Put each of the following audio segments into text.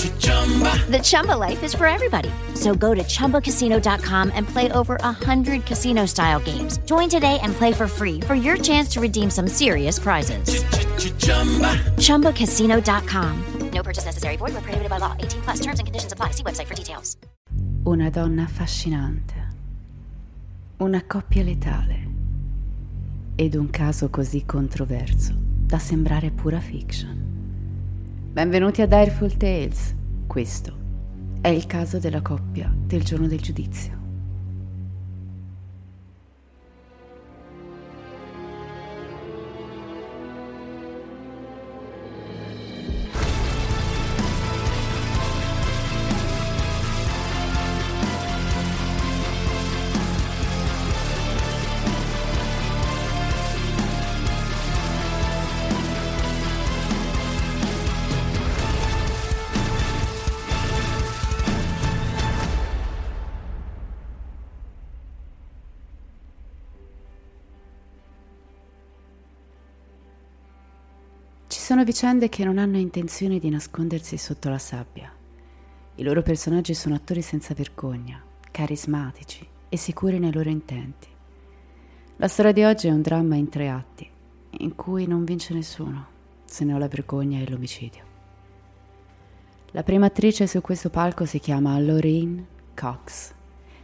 The Chumba life is for everybody. So go to ChumbaCasino.com and play over 100 casino style games. Join today and play for free for your chance to redeem some serious prizes. ChumbaCasino.com. No purchase necessary. Void where prohibited by law. 18 plus. Terms and conditions apply. See website for details. Una donna affascinante, una coppia letale ed un caso così controverso da sembrare pura fiction. Benvenuti a Direful Tales. Questo è il caso della coppia del giorno del giudizio. Sono vicende che non hanno intenzione di nascondersi sotto la sabbia. I loro personaggi sono attori senza vergogna, carismatici e sicuri nei loro intenti. La storia di oggi è un dramma in tre atti, in cui non vince nessuno, se ho la vergogna e l'omicidio. La prima attrice su questo palco si chiama Lorraine Cox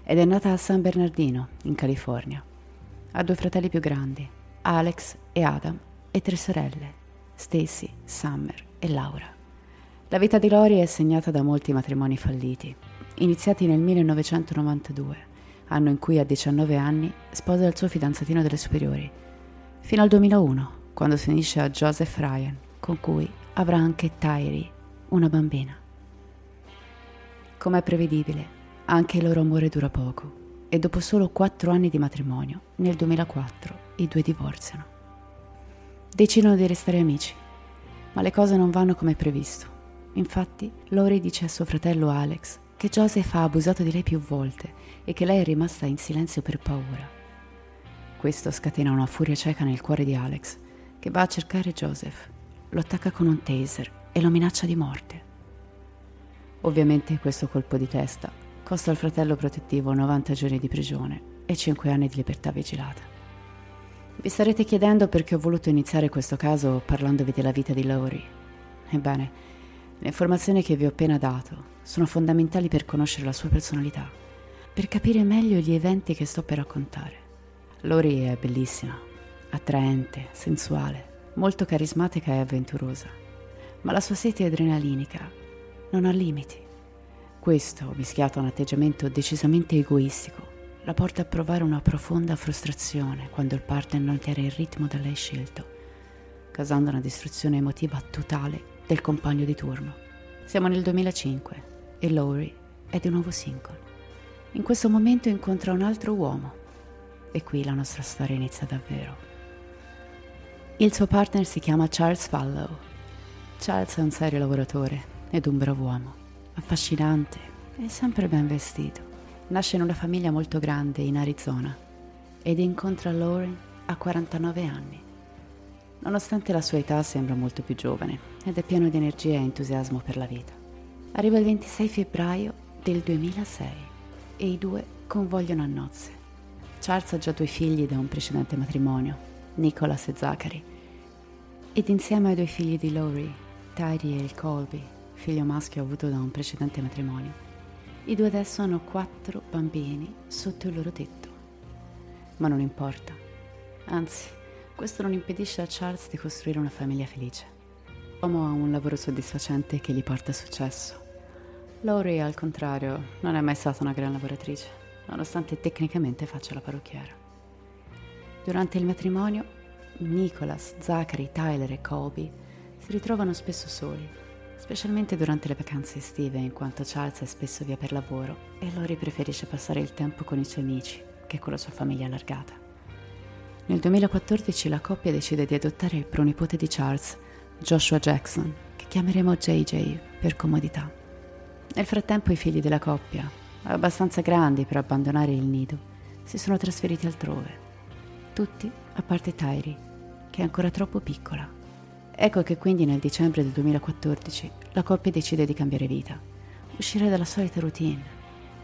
ed è nata a San Bernardino, in California. Ha due fratelli più grandi, Alex e Adam, e tre sorelle, Stacy, Summer e Laura. La vita di Lori è segnata da molti matrimoni falliti, iniziati nel 1992, anno in cui a 19 anni sposa il suo fidanzatino delle superiori, fino al 2001, quando si unisce a Joseph Ryan, con cui avrà anche Tyree, una bambina. Come è prevedibile, anche il loro amore dura poco e dopo solo quattro anni di matrimonio, nel 2004, i due divorziano. Decidono di restare amici, ma le cose non vanno come previsto. Infatti, Lori dice a suo fratello Alex che Joseph ha abusato di lei più volte e che lei è rimasta in silenzio per paura. Questo scatena una furia cieca nel cuore di Alex, che va a cercare Joseph, lo attacca con un taser e lo minaccia di morte. Ovviamente questo colpo di testa costa al fratello protettivo 90 giorni di prigione e 5 anni di libertà vigilata. Vi starete chiedendo perché ho voluto iniziare questo caso parlandovi della vita di Laurie. Ebbene, le informazioni che vi ho appena dato sono fondamentali per conoscere la sua personalità, per capire meglio gli eventi che sto per raccontare. Laurie è bellissima, attraente, sensuale, molto carismatica e avventurosa, ma la sua sete adrenalinica non ha limiti. Questo, mischiato a un atteggiamento decisamente egoistico, la porta a provare una profonda frustrazione quando il partner non tiene il ritmo da lei scelto, causando una distruzione emotiva totale del compagno di turno. Siamo nel 2005 e Laurie è di nuovo single. In questo momento incontra un altro uomo e qui la nostra storia inizia davvero. Il suo partner si chiama Charles Fallow. Charles è un serio lavoratore ed un bravo uomo, affascinante e sempre ben vestito. Nasce in una famiglia molto grande in Arizona ed incontra Lauren a 49 anni. Nonostante la sua età sembra molto più giovane ed è pieno di energia e entusiasmo per la vita. Arriva il 26 febbraio del 2006 e i due convogliono a nozze. Charles ha già due figli da un precedente matrimonio, Nicholas e Zachary, ed insieme ai due figli di Laurie, Tyree e il Colby, figlio maschio avuto da un precedente matrimonio, i due adesso hanno quattro bambini sotto il loro tetto. Ma non importa. Anzi, questo non impedisce a Charles di costruire una famiglia felice. L'uomo ha un lavoro soddisfacente che gli porta successo. Laurie, al contrario, non è mai stata una gran lavoratrice, nonostante tecnicamente faccia la parrucchiera. Durante il matrimonio, Nicholas, Zachary, Tyler e Colby si ritrovano spesso soli, specialmente durante le vacanze estive, in quanto Charles è spesso via per lavoro e Laurie preferisce passare il tempo con i suoi amici che con la sua famiglia allargata. Nel 2014 la coppia decide di adottare il pronipote di Charles, Joshua Jackson, che chiameremo JJ per comodità. Nel frattempo i figli della coppia, abbastanza grandi per abbandonare il nido, si sono trasferiti altrove. Tutti a parte Tyri, che è ancora troppo piccola. Ecco che quindi nel dicembre del 2014 la coppia decide di cambiare vita, uscire dalla solita routine,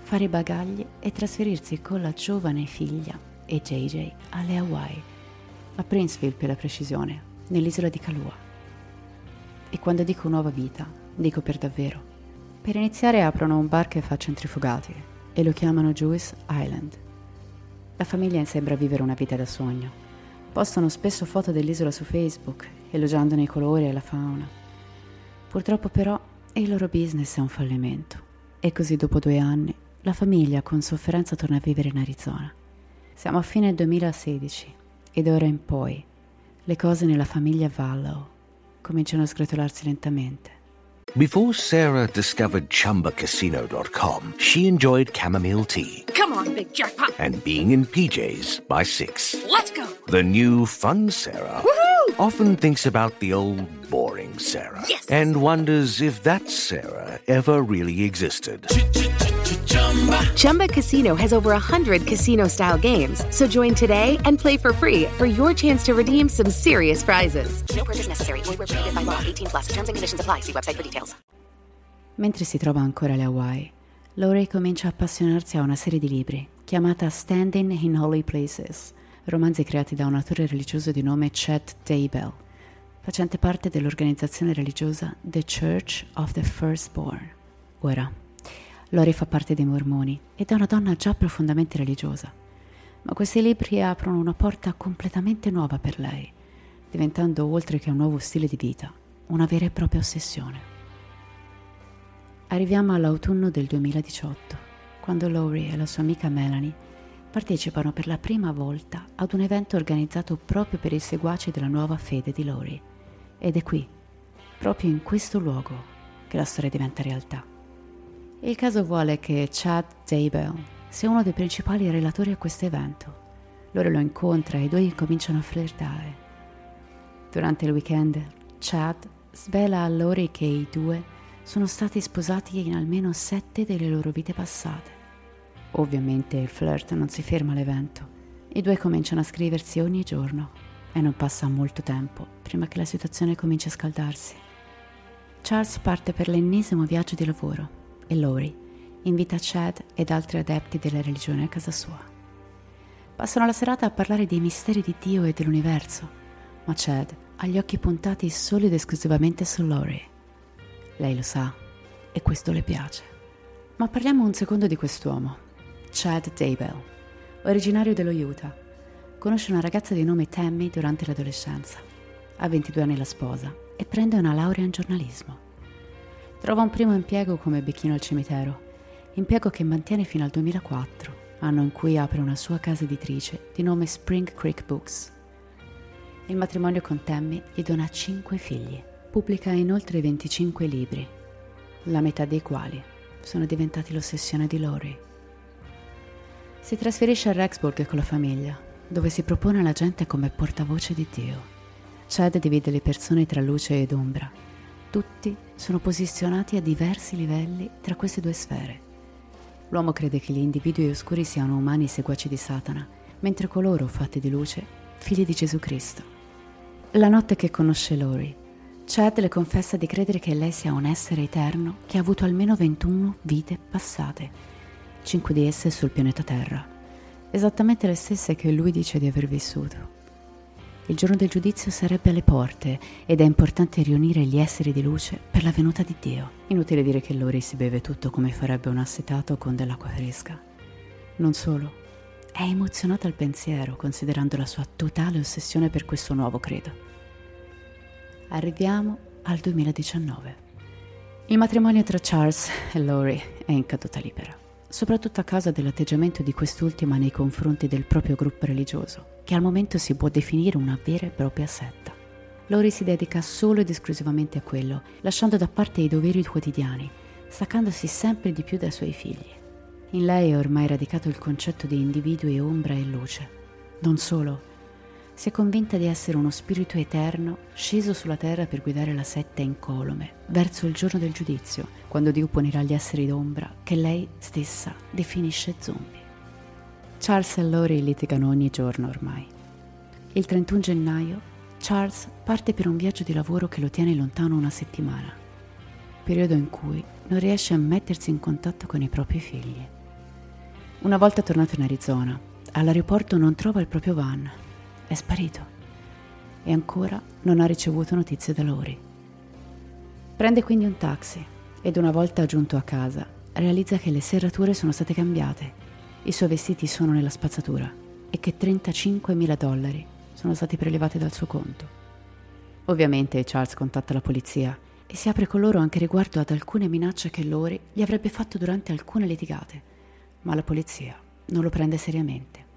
fare i bagagli e trasferirsi con la giovane figlia e JJ alle Hawaii, a Princeville per la precisione, nell'isola di Kalua. E quando dico nuova vita, dico per davvero. Per iniziare aprono un bar che fa centrifugati e lo chiamano Jewish Island. La famiglia sembra vivere una vita da sogno. Postano spesso foto dell'isola su Facebook, elogiandone i colori e la fauna. Purtroppo però il loro business è un fallimento e così dopo due anni la famiglia con sofferenza torna a vivere in Arizona. Siamo a fine 2016 e d'ora in poi le cose nella famiglia Vallow cominciano a sgretolarsi lentamente. Before Sarah discovered ChumbaCasino.com, she enjoyed chamomile tea. Come on, big jackpot! And being in PJs by six. Let's go! The new fun Sarah Woohoo! Often thinks about the old boring Sarah. Yes! And wonders if that Sarah ever really existed. Chumba Casino has over 100 casino style games. So join today and play for free for your chance to redeem some serious prizes. No purchase necessary. Void where prohibited by law. 18 plus. Terms and conditions apply. See website for details. Mentre si trova ancora alle Hawaii, Laurie comincia a appassionarsi a una serie di libri chiamata Standing in Holy Places, romanzi creati da un autore religioso di nome Chet Daybell, facente parte dell'organizzazione religiosa The Church of the Firstborn. Ora, Lori fa parte dei mormoni ed è una donna già profondamente religiosa, ma questi libri aprono una porta completamente nuova per lei, diventando oltre che un nuovo stile di vita, una vera e propria ossessione. Arriviamo all'autunno del 2018, quando Laurie e la sua amica Melanie partecipano per la prima volta ad un evento organizzato proprio per i seguaci della nuova fede di Laurie. Ed è qui, proprio in questo luogo, che la storia diventa realtà. Il caso vuole che Chad Daybell sia uno dei principali relatori a questo evento. Loro lo incontra e i due cominciano a flirtare. Durante il weekend, Chad svela a Lori che i due sono stati sposati in almeno sette delle loro vite passate. Ovviamente il flirt non si ferma all'evento. I due cominciano a scriversi ogni giorno e non passa molto tempo prima che la situazione cominci a scaldarsi. Charles parte per l'ennesimo viaggio di lavoro e Lori invita Chad ed altri adepti della religione a casa sua. Passano la serata a parlare dei misteri di Dio e dell'universo, ma Chad ha gli occhi puntati solo ed esclusivamente su Lori. Lei lo sa e questo le piace. Ma parliamo un secondo di quest'uomo, Chad Daybell, originario dello Utah. Conosce una ragazza di nome Tammy durante l'adolescenza. Ha 22 anni la sposa e prende una laurea in giornalismo. Trova un primo impiego come becchino al cimitero, impiego che mantiene fino al 2004, anno in cui apre una sua casa editrice di nome Spring Creek Books. Il matrimonio con Tammy gli dona 5 figli. Pubblica inoltre 25 libri, la metà dei quali sono diventati l'ossessione di Lori. Si trasferisce a Rexburg con la famiglia, dove si propone alla gente come portavoce di Dio. Chad divide le persone tra luce ed ombra tutti sono posizionati a diversi livelli tra queste due sfere. L'uomo crede che gli individui oscuri siano umani seguaci di Satana, mentre coloro fatti di luce, figli di Gesù Cristo. La notte che conosce Lori, Chad le confessa di credere che lei sia un essere eterno che ha avuto almeno 21 vite passate, cinque di esse sul pianeta Terra, esattamente le stesse che lui dice di aver vissuto. Il giorno del giudizio sarebbe alle porte ed è importante riunire gli esseri di luce per la venuta di Dio. Inutile dire che Lori si beve tutto come farebbe un assetato con dell'acqua fresca. Non solo, è emozionata al pensiero considerando la sua totale ossessione per questo nuovo credo. Arriviamo al 2019. Il matrimonio tra Charles e Lori è in caduta libera soprattutto a causa dell'atteggiamento di quest'ultima nei confronti del proprio gruppo religioso, che al momento si può definire una vera e propria setta. Lori si dedica solo ed esclusivamente a quello, lasciando da parte i doveri quotidiani, staccandosi sempre di più dai suoi figli. In lei è ormai radicato il concetto di individuo e ombra e luce. Non solo, si è convinta di essere uno spirito eterno sceso sulla terra per guidare la setta incolome verso il giorno del giudizio, quando Dio punirà gli esseri d'ombra che lei stessa definisce zombie. Charles e Lori litigano ogni giorno ormai. Il 31 gennaio Charles parte per un viaggio di lavoro che lo tiene lontano una settimana, periodo in cui non riesce a mettersi in contatto con i propri figli. Una volta tornato in Arizona, all'aeroporto non trova il proprio van è sparito e ancora non ha ricevuto notizie da Lori. Prende quindi un taxi ed una volta giunto a casa realizza che le serrature sono state cambiate, i suoi vestiti sono nella spazzatura e che 35.000 dollari sono stati prelevati dal suo conto. Ovviamente Charles contatta la polizia e si apre con loro anche riguardo ad alcune minacce che Lori gli avrebbe fatto durante alcune litigate, ma la polizia non lo prende seriamente.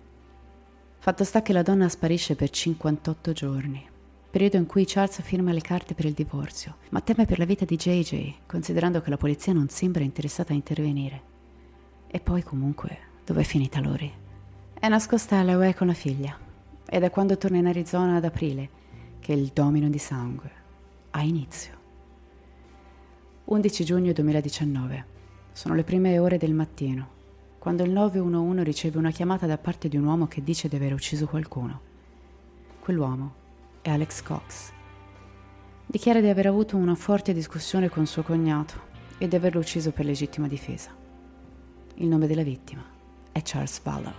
Fatto sta che la donna sparisce per 58 giorni, periodo in cui Charles firma le carte per il divorzio, ma teme per la vita di JJ, considerando che la polizia non sembra interessata a intervenire. E poi comunque, dove è finita Lori? È nascosta alla UE con la figlia, ed è quando torna in Arizona ad aprile che il domino di sangue ha inizio. 11 giugno 2019. Sono le prime ore del mattino quando il 911 riceve una chiamata da parte di un uomo che dice di aver ucciso qualcuno. Quell'uomo è Alex Cox. Dichiara di aver avuto una forte discussione con suo cognato e di averlo ucciso per legittima difesa. Il nome della vittima è Charles Ballow.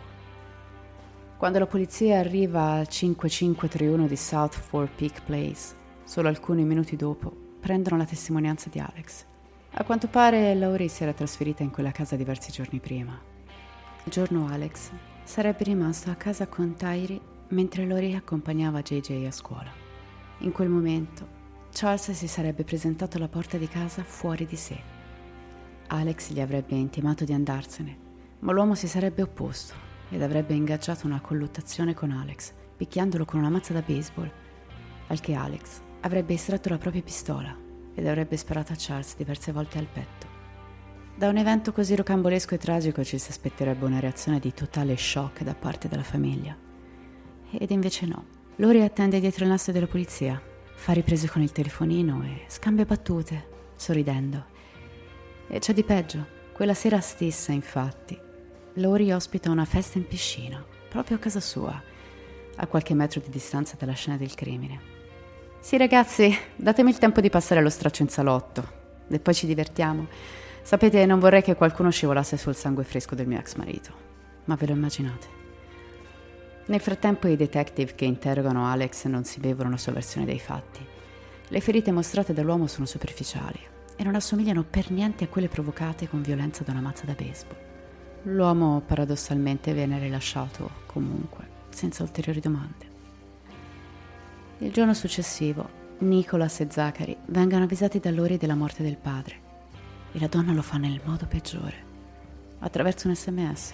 Quando la polizia arriva al 5531 di South Four Peak Place, solo alcuni minuti dopo, prendono la testimonianza di Alex. A quanto pare Laurie si era trasferita in quella casa diversi giorni prima il giorno Alex sarebbe rimasto a casa con Tyree mentre Lori accompagnava JJ a scuola. In quel momento Charles si sarebbe presentato alla porta di casa fuori di sé. Alex gli avrebbe intimato di andarsene, ma l'uomo si sarebbe opposto ed avrebbe ingaggiato una colluttazione con Alex, picchiandolo con una mazza da baseball, al che Alex avrebbe estratto la propria pistola ed avrebbe sparato a Charles diverse volte al petto. Da un evento così rocambolesco e tragico ci si aspetterebbe una reazione di totale shock da parte della famiglia. Ed invece no. Lori attende dietro il nastro della polizia, fa riprese con il telefonino e scambia battute, sorridendo. E c'è di peggio. Quella sera stessa, infatti, Lori ospita una festa in piscina, proprio a casa sua, a qualche metro di distanza dalla scena del crimine. Sì, ragazzi, datemi il tempo di passare lo straccio in salotto e poi ci divertiamo. Sapete, non vorrei che qualcuno scivolasse sul sangue fresco del mio ex marito, ma ve lo immaginate? Nel frattempo i detective che interrogano Alex non si bevono la sua versione dei fatti. Le ferite mostrate dall'uomo sono superficiali e non assomigliano per niente a quelle provocate con violenza da una mazza da baseball. L'uomo paradossalmente viene rilasciato comunque, senza ulteriori domande. Il giorno successivo, Nicholas e Zachary vengono avvisati da Lori della morte del padre e la donna lo fa nel modo peggiore, attraverso un sms.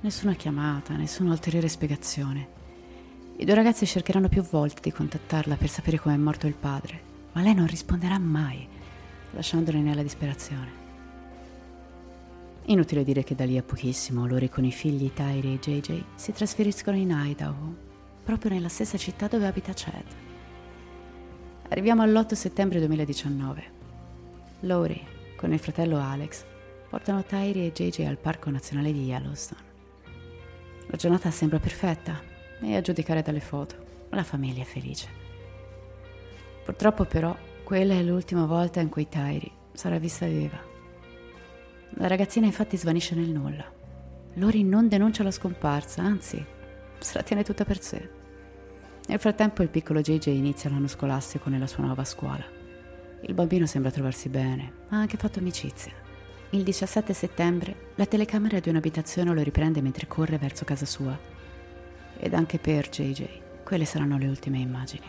Nessuna chiamata, nessuna ulteriore spiegazione. I due ragazzi cercheranno più volte di contattarla per sapere come è morto il padre, ma lei non risponderà mai, lasciandoli nella disperazione. Inutile dire che da lì a pochissimo loro con i figli Tyre e JJ si trasferiscono in Idaho, proprio nella stessa città dove abita Chad. Arriviamo all'8 settembre 2019. Lori, con il fratello Alex, portano Tyri e JJ al Parco Nazionale di Yellowstone. La giornata sembra perfetta e a giudicare dalle foto la famiglia è felice. Purtroppo però quella è l'ultima volta in cui Tyri sarà vista viva. La ragazzina infatti svanisce nel nulla. Lori non denuncia la scomparsa, anzi, se la tiene tutta per sé. Nel frattempo il piccolo JJ inizia l'anno scolastico nella sua nuova scuola. Il bambino sembra trovarsi bene, ha anche fatto amicizia. Il 17 settembre la telecamera di un'abitazione lo riprende mentre corre verso casa sua. Ed anche per JJ, quelle saranno le ultime immagini.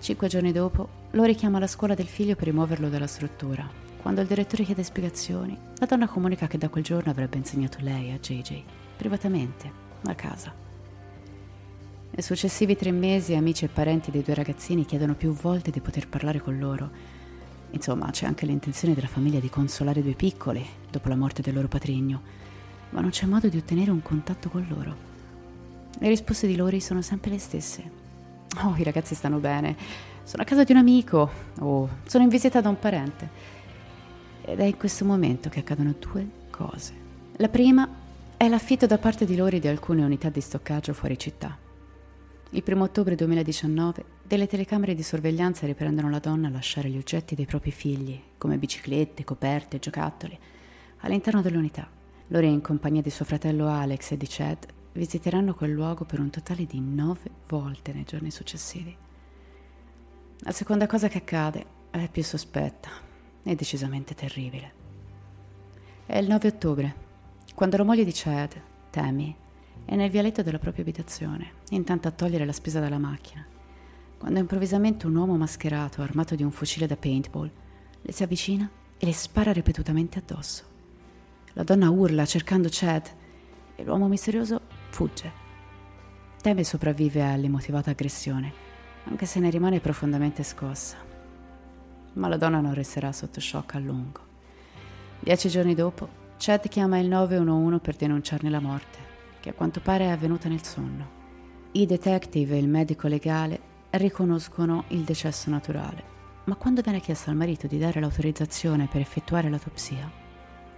Cinque giorni dopo, lo richiama alla scuola del figlio per rimuoverlo dalla struttura. Quando il direttore chiede spiegazioni, la donna comunica che da quel giorno avrebbe insegnato lei a JJ, privatamente, a casa. Nei successivi tre mesi amici e parenti dei due ragazzini chiedono più volte di poter parlare con loro. Insomma, c'è anche l'intenzione della famiglia di consolare i due piccoli dopo la morte del loro patrigno, ma non c'è modo di ottenere un contatto con loro. Le risposte di Lori sono sempre le stesse. Oh, i ragazzi stanno bene. Sono a casa di un amico o oh, sono in visita da un parente. Ed è in questo momento che accadono due cose. La prima è l'affitto da parte di Lori di alcune unità di stoccaggio fuori città. Il 1 ottobre 2019 delle telecamere di sorveglianza riprendono la donna a lasciare gli oggetti dei propri figli, come biciclette, coperte, giocattoli, all'interno dell'unità. Lori in compagnia di suo fratello Alex e di Chad visiteranno quel luogo per un totale di nove volte nei giorni successivi. La seconda cosa che accade è più sospetta e decisamente terribile. È il 9 ottobre, quando la moglie di Chad, Tammy, è nel vialetto della propria abitazione, intanto a togliere la spesa dalla macchina, quando improvvisamente un uomo mascherato, armato di un fucile da paintball, le si avvicina e le spara ripetutamente addosso. La donna urla cercando Chad e l'uomo misterioso fugge. Teme sopravvive all'emotivata aggressione, anche se ne rimane profondamente scossa. Ma la donna non resterà sotto shock a lungo. Dieci giorni dopo, Chad chiama il 911 per denunciarne la morte che a quanto pare è avvenuta nel sonno. I detective e il medico legale riconoscono il decesso naturale, ma quando viene chiesto al marito di dare l'autorizzazione per effettuare l'autopsia,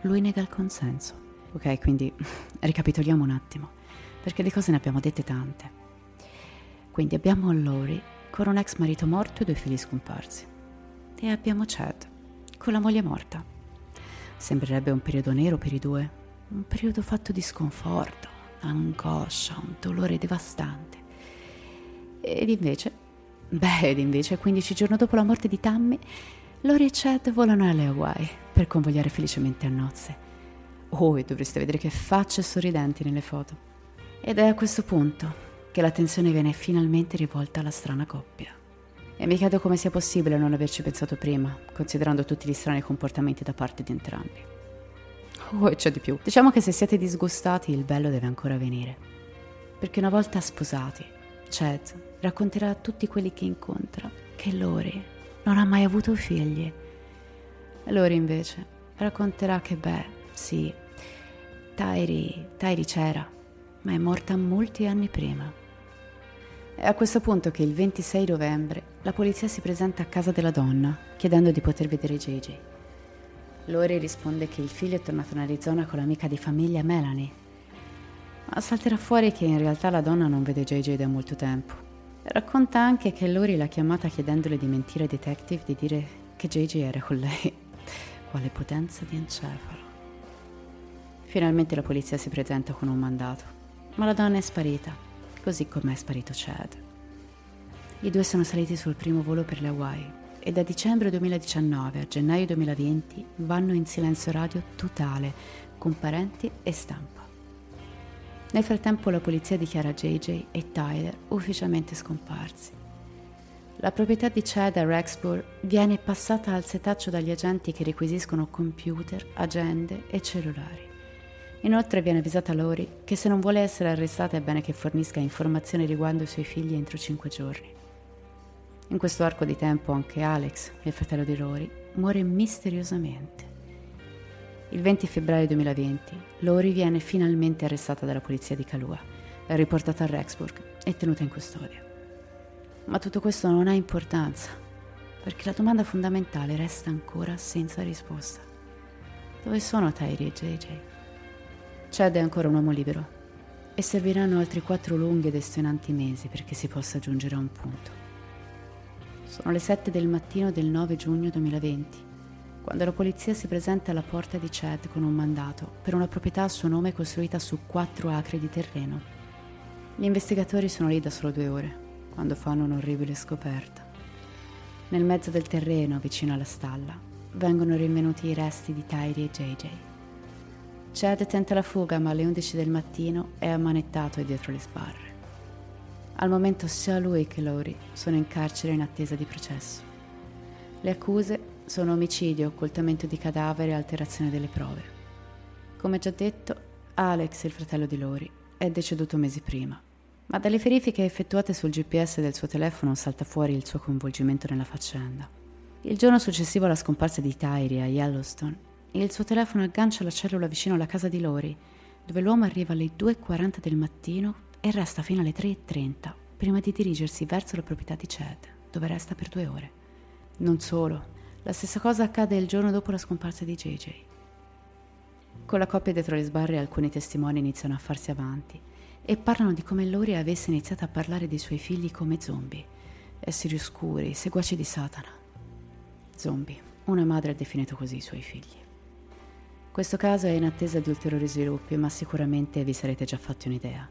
lui nega il consenso. Ok, quindi ricapitoliamo un attimo, perché di cose ne abbiamo dette tante. Quindi abbiamo Lori con un ex marito morto e due figli scomparsi. E abbiamo Chad con la moglie morta. Sembrerebbe un periodo nero per i due, un periodo fatto di sconforto, angoscia, un dolore devastante. Ed invece, beh, ed invece, 15 giorni dopo la morte di Tammy, Lori e Chad volano alle Hawaii per convogliare felicemente a nozze. Oh, e dovreste vedere che facce sorridenti nelle foto. Ed è a questo punto che l'attenzione viene finalmente rivolta alla strana coppia. E mi chiedo come sia possibile non averci pensato prima, considerando tutti gli strani comportamenti da parte di entrambi. Oh, e c'è di più. Diciamo che se siete disgustati il bello deve ancora venire. Perché una volta sposati, Chad racconterà a tutti quelli che incontra che Lori non ha mai avuto figli. Lori invece racconterà che, beh, sì, Tyri, Tyri c'era, ma è morta molti anni prima. È a questo punto che il 26 novembre la polizia si presenta a casa della donna chiedendo di poter vedere JJ. Lori risponde che il figlio è tornato in Arizona con l'amica di famiglia Melanie. Ma salterà fuori che in realtà la donna non vede JJ da molto tempo. Racconta anche che Lori l'ha chiamata chiedendole di mentire ai detective di dire che JJ era con lei. Quale potenza di encefalo. Finalmente la polizia si presenta con un mandato, ma la donna è sparita, così come è sparito Chad. I due sono saliti sul primo volo per le Hawaii e da dicembre 2019 a gennaio 2020 vanno in silenzio radio totale con parenti e stampa. Nel frattempo la polizia dichiara JJ e Tyler ufficialmente scomparsi. La proprietà di Chad a Rexburg viene passata al setaccio dagli agenti che requisiscono computer, agende e cellulari. Inoltre viene avvisata Lori che se non vuole essere arrestata è bene che fornisca informazioni riguardo i suoi figli entro cinque giorni. In questo arco di tempo anche Alex, il fratello di Rory, muore misteriosamente. Il 20 febbraio 2020 Lori viene finalmente arrestata dalla polizia di Kalua, riportata a Rexburg e tenuta in custodia. Ma tutto questo non ha importanza, perché la domanda fondamentale resta ancora senza risposta. Dove sono Tyri e JJ? Chad è ancora un uomo libero e serviranno altri quattro lunghi ed estenuanti mesi perché si possa giungere a un punto. Sono le 7 del mattino del 9 giugno 2020, quando la polizia si presenta alla porta di Chad con un mandato per una proprietà a suo nome costruita su 4 acri di terreno. Gli investigatori sono lì da solo due ore, quando fanno un'orribile scoperta. Nel mezzo del terreno, vicino alla stalla, vengono rinvenuti i resti di Tyri e JJ. Chad tenta la fuga, ma alle 11 del mattino è ammanettato e dietro le sbarre. Al momento sia lui che Lori sono in carcere in attesa di processo. Le accuse sono omicidio, occultamento di cadavere e alterazione delle prove. Come già detto, Alex, il fratello di Lori, è deceduto mesi prima, ma dalle verifiche effettuate sul GPS del suo telefono salta fuori il suo coinvolgimento nella faccenda. Il giorno successivo alla scomparsa di Tyri a Yellowstone, il suo telefono aggancia la cellula vicino alla casa di Lori, dove l'uomo arriva alle 2.40 del mattino e resta fino alle 3.30 prima di dirigersi verso la proprietà di Chad, dove resta per due ore. Non solo, la stessa cosa accade il giorno dopo la scomparsa di JJ. Con la coppia dietro le sbarre alcuni testimoni iniziano a farsi avanti e parlano di come Lori avesse iniziato a parlare dei suoi figli come zombie, esseri oscuri, seguaci di Satana. Zombie. Una madre ha definito così i suoi figli. Questo caso è in attesa di ulteriori sviluppi, ma sicuramente vi sarete già fatti un'idea.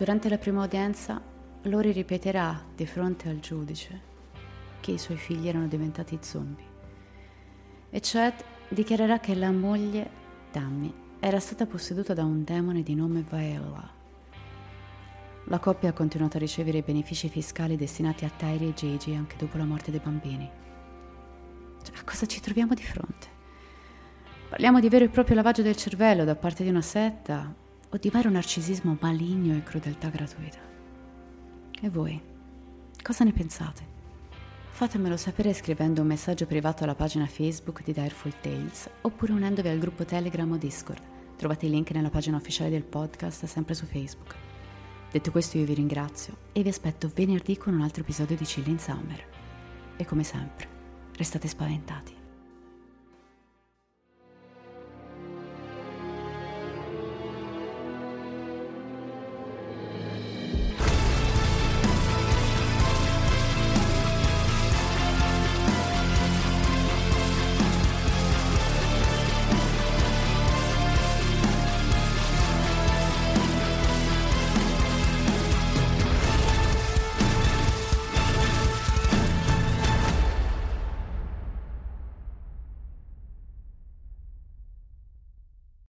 Durante la prima udienza, Lori ripeterà di fronte al giudice che i suoi figli erano diventati zombie. E Chad dichiarerà che la moglie, Tammy, era stata posseduta da un demone di nome Viola. La coppia ha continuato a ricevere i benefici fiscali destinati a Tyri e Gigi anche dopo la morte dei bambini. Cioè, a cosa ci troviamo di fronte? Parliamo di vero e proprio lavaggio del cervello da parte di una setta o di mero narcisismo maligno e crudeltà gratuita. E voi? Cosa ne pensate? Fatemelo sapere scrivendo un messaggio privato alla pagina Facebook di Direful Tales oppure unendovi al gruppo Telegram o Discord. Trovate i link nella pagina ufficiale del podcast sempre su Facebook. Detto questo io vi ringrazio e vi aspetto venerdì con un altro episodio di Chill in Summer. E come sempre, restate spaventati.